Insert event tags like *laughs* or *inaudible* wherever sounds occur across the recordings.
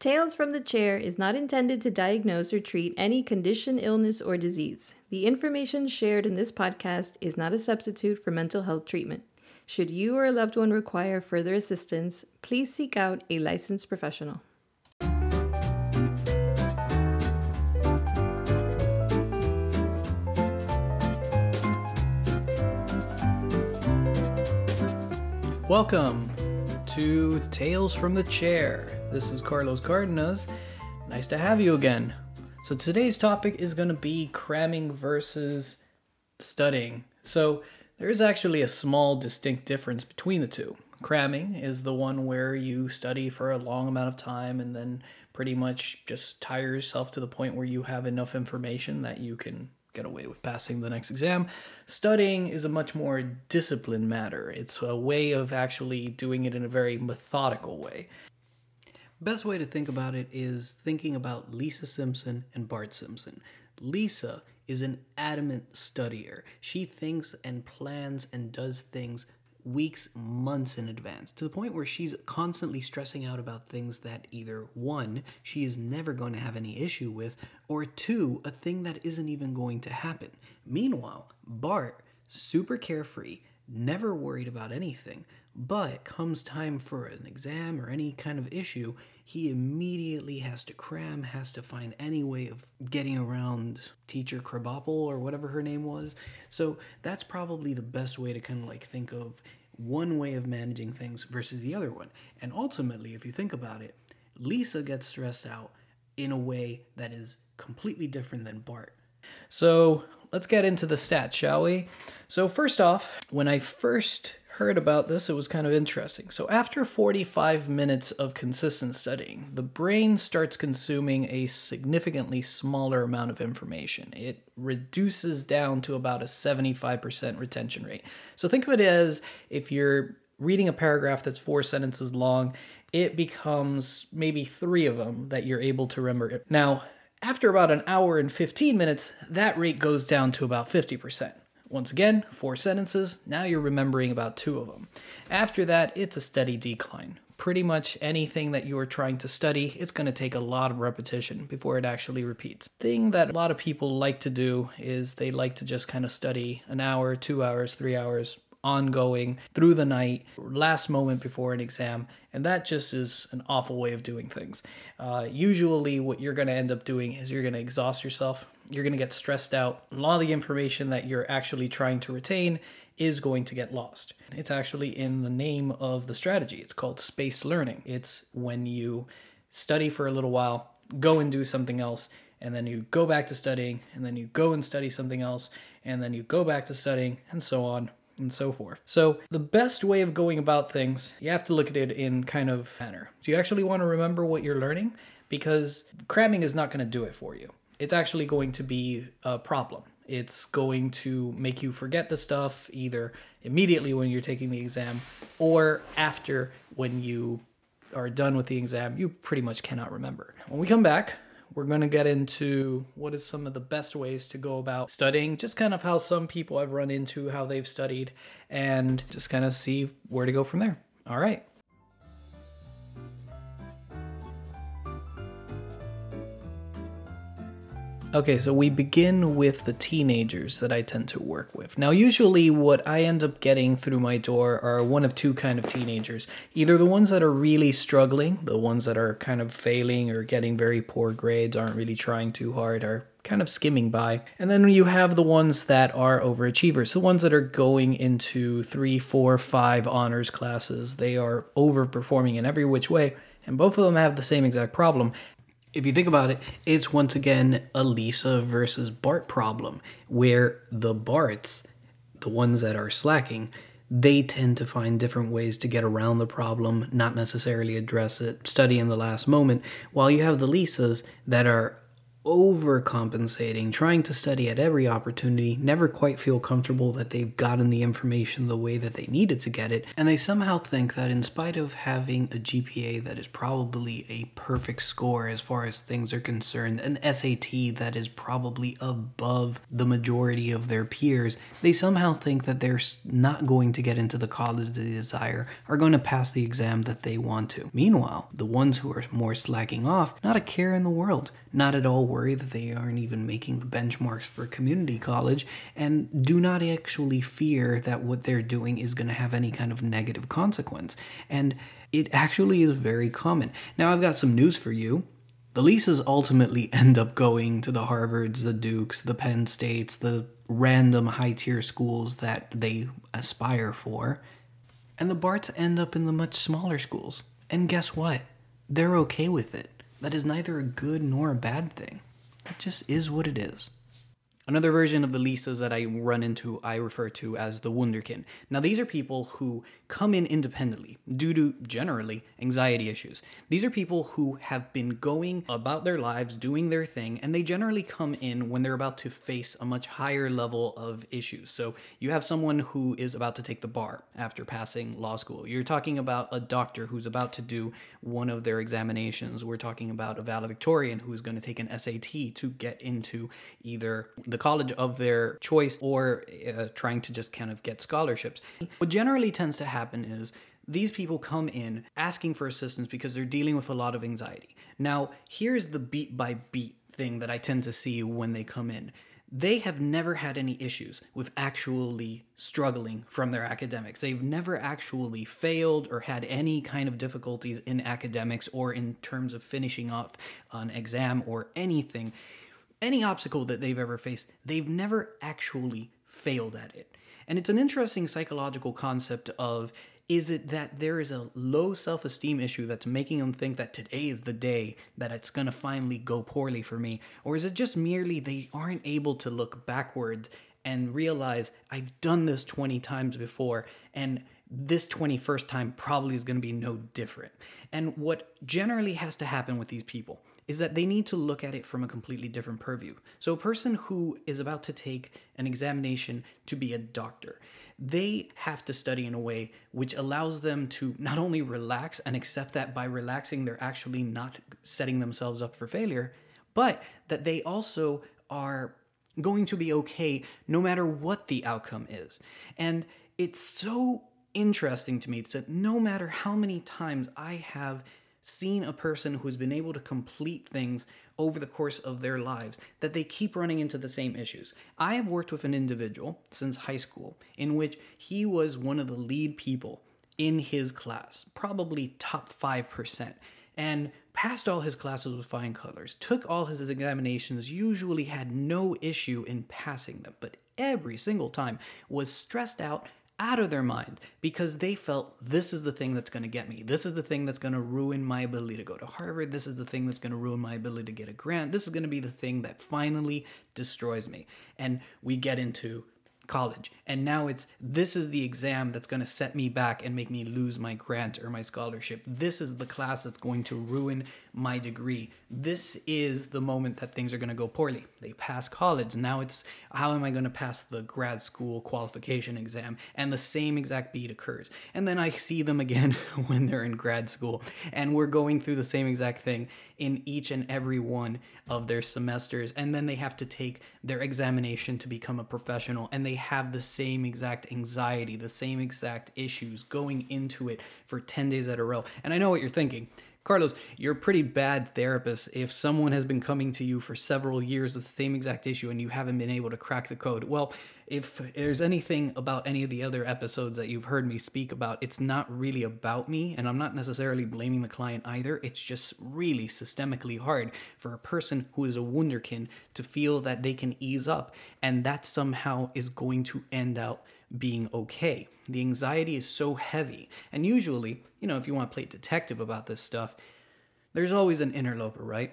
Tales from the Chair is not intended to diagnose or treat any condition, illness, or disease. The information shared in this podcast is not a substitute for mental health treatment. Should you or a loved one require further assistance, please seek out a licensed professional. Welcome to Tales from the Chair. This is Carlos Cardenas. Nice to have you again. So, today's topic is going to be cramming versus studying. So, there is actually a small distinct difference between the two. Cramming is the one where you study for a long amount of time and then pretty much just tire yourself to the point where you have enough information that you can get away with passing the next exam. Studying is a much more disciplined matter. It's a way of actually doing it in a very methodical way. Best way to think about it is thinking about Lisa Simpson and Bart Simpson. Lisa is an adamant studier. She thinks and plans and does things weeks, months in advance to the point where she's constantly stressing out about things that either one, she is never going to have any issue with, or two, a thing that isn't even going to happen. Meanwhile, Bart, super carefree, never worried about anything, but comes time for an exam or any kind of issue, he immediately has to cram, has to find any way of getting around teacher Krabappel or whatever her name was. So that's probably the best way to kind of like think of one way of managing things versus the other one. And ultimately, if you think about it, Lisa gets stressed out in a way that is completely different than Bart. So let's get into the stats, shall we? So, first off, when I first heard about this, it was kind of interesting. So, after 45 minutes of consistent studying, the brain starts consuming a significantly smaller amount of information. It reduces down to about a 75% retention rate. So, think of it as if you're reading a paragraph that's four sentences long, it becomes maybe three of them that you're able to remember. Now, after about an hour and 15 minutes, that rate goes down to about 50%. Once again, four sentences, now you're remembering about two of them. After that, it's a steady decline. Pretty much anything that you are trying to study, it's going to take a lot of repetition before it actually repeats. Thing that a lot of people like to do is they like to just kind of study an hour, two hours, three hours, ongoing through the night, last moment before an exam, and that just is an awful way of doing things. Uh, usually, what you're going to end up doing is you're going to exhaust yourself, you're going to get stressed out. A lot of the information that you're actually trying to retain is going to get lost. It's actually in the name of the strategy. It's called space learning. It's when you study for a little while, go and do something else, and then you go back to studying, and then you go and study something else, and then you go back to studying, and so on and so forth. So, the best way of going about things, you have to look at it in kind of manner. Do you actually want to remember what you're learning? Because cramming is not going to do it for you. It's actually going to be a problem. It's going to make you forget the stuff either immediately when you're taking the exam or after when you are done with the exam. You pretty much cannot remember. When we come back, we're going to get into what is some of the best ways to go about studying, just kind of how some people I've run into, how they've studied, and just kind of see where to go from there. All right. Okay, so we begin with the teenagers that I tend to work with. Now, usually what I end up getting through my door are one of two kind of teenagers. Either the ones that are really struggling, the ones that are kind of failing or getting very poor grades, aren't really trying too hard, are kind of skimming by. And then you have the ones that are overachievers, the ones that are going into three, four, five honors classes. They are overperforming in every which way. And both of them have the same exact problem if you think about it, it's once again a Lisa versus Bart problem, where the Barts, the ones that are slacking, they tend to find different ways to get around the problem, not necessarily address it, study in the last moment, while you have the Lisas that are overcompensating, trying to study at every opportunity, never quite feel comfortable that they've gotten the information the way that they needed to get it, and they somehow think that in spite of having a GPA that is probably a perfect score as far as things are concerned, an SAT that is probably above the majority of their peers, they somehow think that they're not going to get into the college they desire, are going to pass the exam that they want to. Meanwhile, the ones who are more slacking off, not a care in the world not at all worry that they aren't even making the benchmarks for community college, and do not actually fear that what they're doing is going to have any kind of negative consequence. And it actually is very common. Now, I've got some news for you. The Lisas ultimately *laughs* end up going to the Harvards, the Dukes, the Penn States, the random high tier schools that they aspire for. And the Barts end up in the much smaller schools. And guess what? They're okay with it. That is neither a good nor a bad thing. It just is what it is. Another version of the Lisas that I run into, I refer to as the Wunderkind. Now, these are people who come in independently due to generally anxiety issues. These are people who have been going about their lives, doing their thing, and they generally come in when they're about to face a much higher level of issues. So, you have someone who is about to take the bar after passing law school. You're talking about a doctor who's about to do one of their examinations. We're talking about a valedictorian who is going to take an SAT to get into either the the college of their choice or uh, trying to just kind of get scholarships. What generally tends to happen is these people come in asking for assistance because they're dealing with a lot of anxiety. Now, here's the beat by beat thing that I tend to see when they come in. They have never had any issues with actually struggling from their academics. They've never actually failed or had any kind of difficulties in academics or in terms of finishing off an exam or anything any obstacle that they've ever faced, they've never actually failed at it. And it's an interesting psychological concept of is it that there is a low self esteem issue that's making them think that today is the day that it's going to finally go poorly for me? Or is it just merely they aren't able to look backwards and realize I've done this 20 times before and this 21st time probably is going to be no different? And what generally has to happen with these people is that they need to look at it from a completely different purview. So, a person who is about to take an examination to be a doctor, they have to study in a way which allows them to not only relax and accept that by relaxing, they're actually not setting themselves up for failure, but that they also are going to be okay no matter what the outcome is. And it's so interesting to me that no matter how many times I have seen a person who's been able to complete things over the course of their lives that they keep running into the same issues. I have worked with an individual since high school in which he was one of the lead people in his class, probably top 5%, and passed all his classes with flying colors, took all his examinations, usually had no issue in passing them, but every single time was stressed out out of their mind because they felt this is the thing that's going to get me. This is the thing that's going to ruin my ability to go to Harvard. This is the thing that's going to ruin my ability to get a grant. This is going to be the thing that finally destroys me. And we get into college. And now it's this is the exam that's going to set me back and make me lose my grant or my scholarship. This is the class that's going to ruin my degree. This is the moment that things are going to go poorly. They pass college. Now it's how am I going to pass the grad school qualification exam? And the same exact beat occurs. And then I see them again *laughs* when they're in grad school. And we're going through the same exact thing in each and every one of their semesters. And then they have to take their examination to become a professional. And they have the same exact anxiety, the same exact issues going into it for 10 days at a row. And I know what you're thinking. Carlos, you're a pretty bad therapist if someone has been coming to you for several years with the same exact issue and you haven't been able to crack the code. Well, if there's anything about any of the other episodes that you've heard me speak about, it's not really about me, and I'm not necessarily blaming the client either. It's just really systemically hard for a person who is a wunderkind to feel that they can ease up, and that somehow is going to end out being okay. The anxiety is so heavy. And usually, you know, if you want to play detective about this stuff, there's always an interloper, right?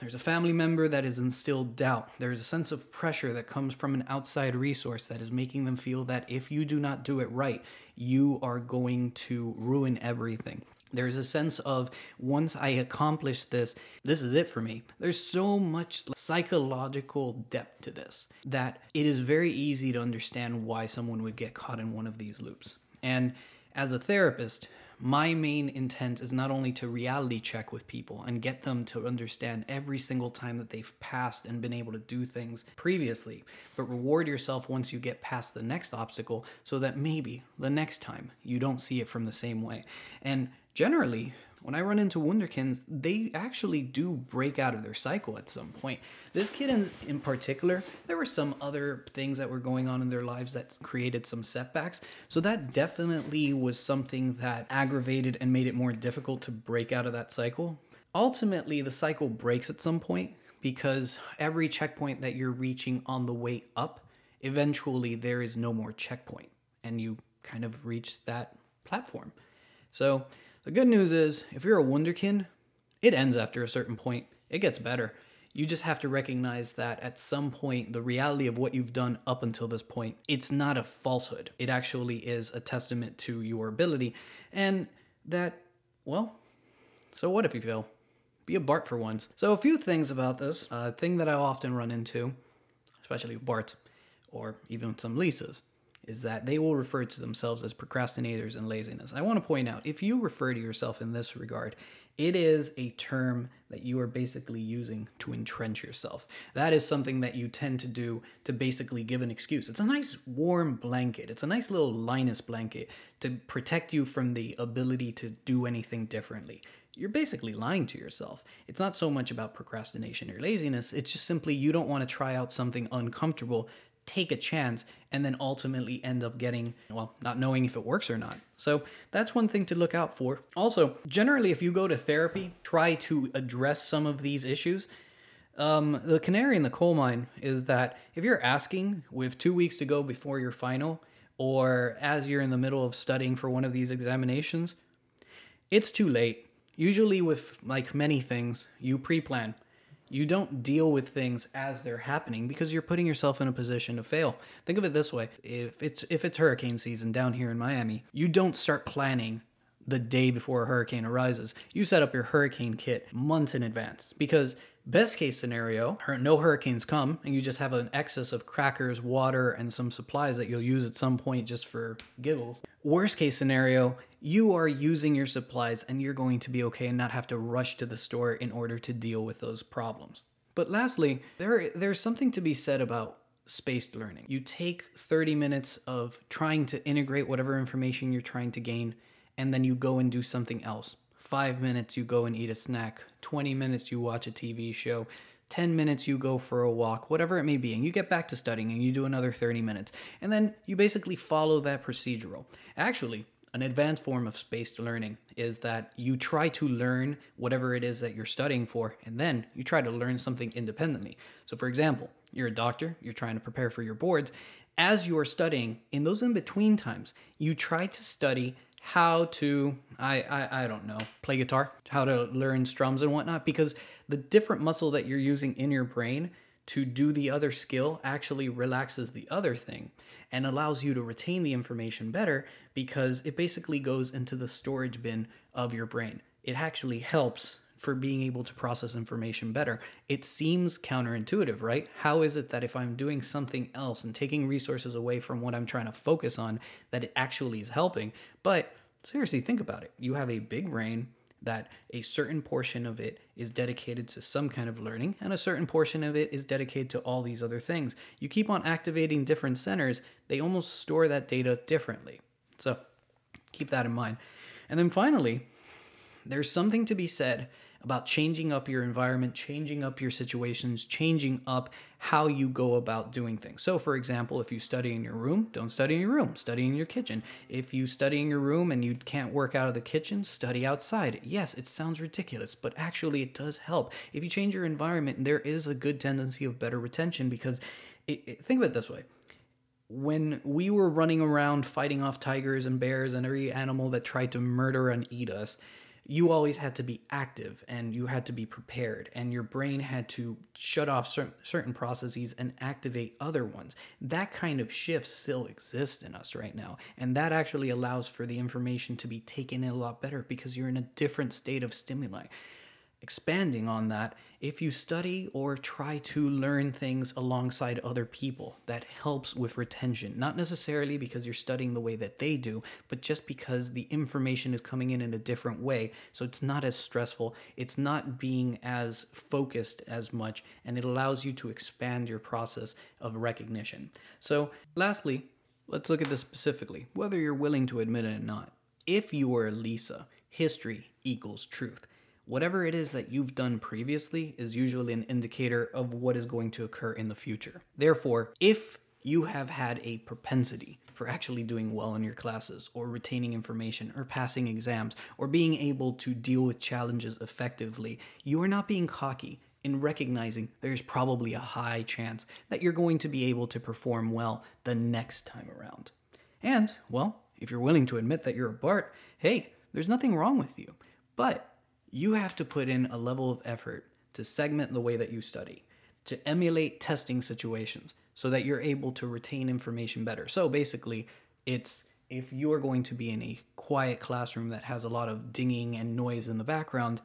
There's a family member that has instilled doubt. There's a sense of pressure that comes from an outside resource that is making them feel that if you do not do it right, you are going to ruin everything. There's a sense of once I accomplish this, this is it for me. There's so much psychological depth to this that it is very easy to understand why someone would get caught in one of these loops. And as a therapist, my main intent is not only to reality check with people and get them to understand every single time that they've passed and been able to do things previously, but reward yourself once you get past the next obstacle so that maybe the next time you don't see it from the same way. And generally, when I run into Wunderkinds, they actually do break out of their cycle at some point. This kid in, in particular, there were some other things that were going on in their lives that created some setbacks. So that definitely was something that aggravated and made it more difficult to break out of that cycle. Ultimately, the cycle breaks at some point because every checkpoint that you're reaching on the way up, eventually there is no more checkpoint and you kind of reach that platform. So, the good news is, if you're a Wunderkind, it ends after a certain point. It gets better. You just have to recognize that at some point, the reality of what you've done up until this point, it's not a falsehood. It actually is a testament to your ability. And that, well, so what if you fail? Be a Bart for once. So, a few things about this. A thing that I often run into, especially with Bart, or even some Lisas, is that they will refer to themselves as procrastinators and laziness. I want to point out if you refer to yourself in this regard, it is a term that you are basically using to entrench yourself. That is something that you tend to do to basically give an excuse. It's a nice warm blanket, it's a nice little Linus blanket to protect you from the ability to do anything differently. You're basically lying to yourself. It's not so much about procrastination or laziness, it's just simply you don't want to try out something uncomfortable take a chance and then ultimately end up getting, well, not knowing if it works or not. So that's one thing to look out for. Also, generally, if you go to therapy, try to address some of these issues. Um, the canary in the coal mine is that if you're asking with two weeks to go before your final, or as you're in the middle of studying for one of these examinations, it's too late. Usually, with like many things, you pre plan you don't deal with things as they're happening because you're putting yourself in a position to fail. Think of it this way. If it's if it's hurricane season down here in Miami, you don't start planning the day before a hurricane arises. You set up your hurricane kit months in advance because best case scenario, no hurricanes come and you just have an excess of crackers, water and some supplies that you'll use at some point just for giggles. Worst case scenario, you are using your supplies and you're going to be okay and not have to rush to the store in order to deal with those problems. But lastly, there there's something to be said about spaced learning. You take 30 minutes of trying to integrate whatever information you're trying to gain and then you go and do something else. 5 minutes you go and eat a snack, 20 minutes you watch a TV show, 10 minutes you go for a walk, whatever it may be, and you get back to studying and you do another 30 minutes. And then you basically follow that procedural. Actually, an advanced form of spaced learning is that you try to learn whatever it is that you're studying for, and then you try to learn something independently. So, for example, you're a doctor, you're trying to prepare for your boards. As you are studying, in those in between times, you try to study how to, I, I, I don't know, play guitar, how to learn strums and whatnot, because the different muscle that you're using in your brain to do the other skill actually relaxes the other thing and allows you to retain the information better because it basically goes into the storage bin of your brain. It actually helps for being able to process information better. It seems counterintuitive, right? How is it that if I'm doing something else and taking resources away from what I'm trying to focus on, that it actually is helping? But seriously, think about it. You have a big brain that a certain portion of it is dedicated to some kind of learning and a certain portion of it is dedicated to all these other things. You keep on activating different centers, they almost store that data differently. So keep that in mind. And then finally, there's something to be said about changing up your environment, changing up your situations, changing up how you go about doing things. So, for example, if you study in your room, don't study in your room, study in your kitchen. If you study in your room and you can't work out of the kitchen, study outside. Yes, it sounds ridiculous, but actually it does help. If you change your environment, there is a good tendency of better retention because it, it, think of it this way when we were running around fighting off tigers and bears and every animal that tried to murder and eat us, you always had to be active and you had to be prepared and your brain had to shut off certain, certain processes and activate other ones. That kind of shift still exists in us right now and that actually allows for the information to be taken in a lot better because you're in a different state of stimuli Expanding on that, if you study or try to learn things alongside other people, that helps with retention. Not necessarily because you're studying the way that they do, but just because the information is coming in in a different way. So it's not as stressful, it's not being as focused as much, and it allows you to expand your process of recognition. So, lastly, let's look at this specifically, whether you're willing to admit it or not. If you were Lisa, history equals truth whatever it is that you've done previously is usually an indicator of what is going to occur in the future. Therefore, if you have had a propensity for actually doing well in your classes, or retaining information, or passing exams, or being able to deal with challenges effectively, you are not being cocky in recognizing there's probably a high chance that you're going to be able to perform well the next time around. And, well, if you're willing to admit that you're a Bart, hey, there's nothing wrong with you. But you have to put in a level of effort to segment the way that you study, to emulate testing situations so that you're able to retain information better. So basically, it's if you are going to be in a quiet classroom that has a lot of dinging and noise in the background,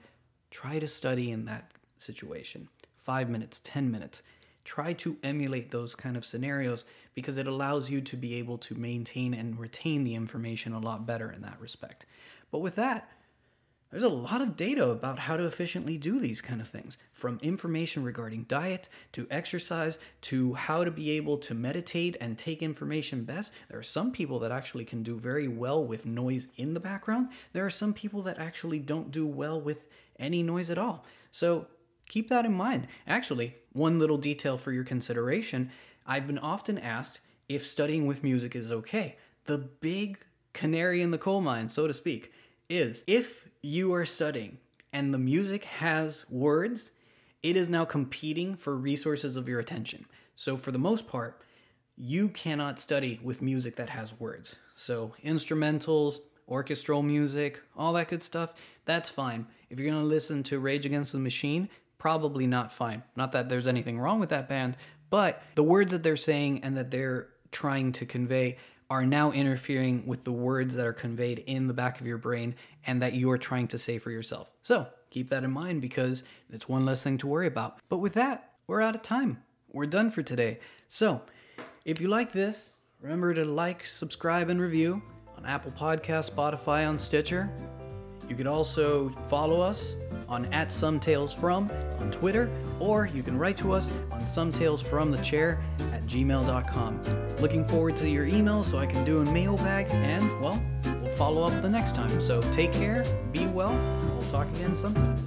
try to study in that situation. Five minutes, 10 minutes. Try to emulate those kind of scenarios because it allows you to be able to maintain and retain the information a lot better in that respect. But with that, there's a lot of data about how to efficiently do these kind of things, from information regarding diet to exercise to how to be able to meditate and take information best. There are some people that actually can do very well with noise in the background. There are some people that actually don't do well with any noise at all. So keep that in mind. Actually, one little detail for your consideration I've been often asked if studying with music is okay. The big canary in the coal mine, so to speak, is if you are studying and the music has words, it is now competing for resources of your attention. So, for the most part, you cannot study with music that has words. So, instrumentals, orchestral music, all that good stuff, that's fine. If you're gonna listen to Rage Against the Machine, probably not fine. Not that there's anything wrong with that band, but the words that they're saying and that they're trying to convey are now interfering with the words that are conveyed in the back of your brain and that you are trying to say for yourself. So keep that in mind because it's one less thing to worry about. But with that, we're out of time. We're done for today. So if you like this, remember to like, subscribe, and review on Apple Podcast, Spotify, on Stitcher. You can also follow us on at Some Tales From on Twitter, or you can write to us on Some Tales From the Chair at gmail.com. Looking forward to your email so I can do a mailbag, and well, we'll follow up the next time. So take care, be well, and we'll talk again sometime.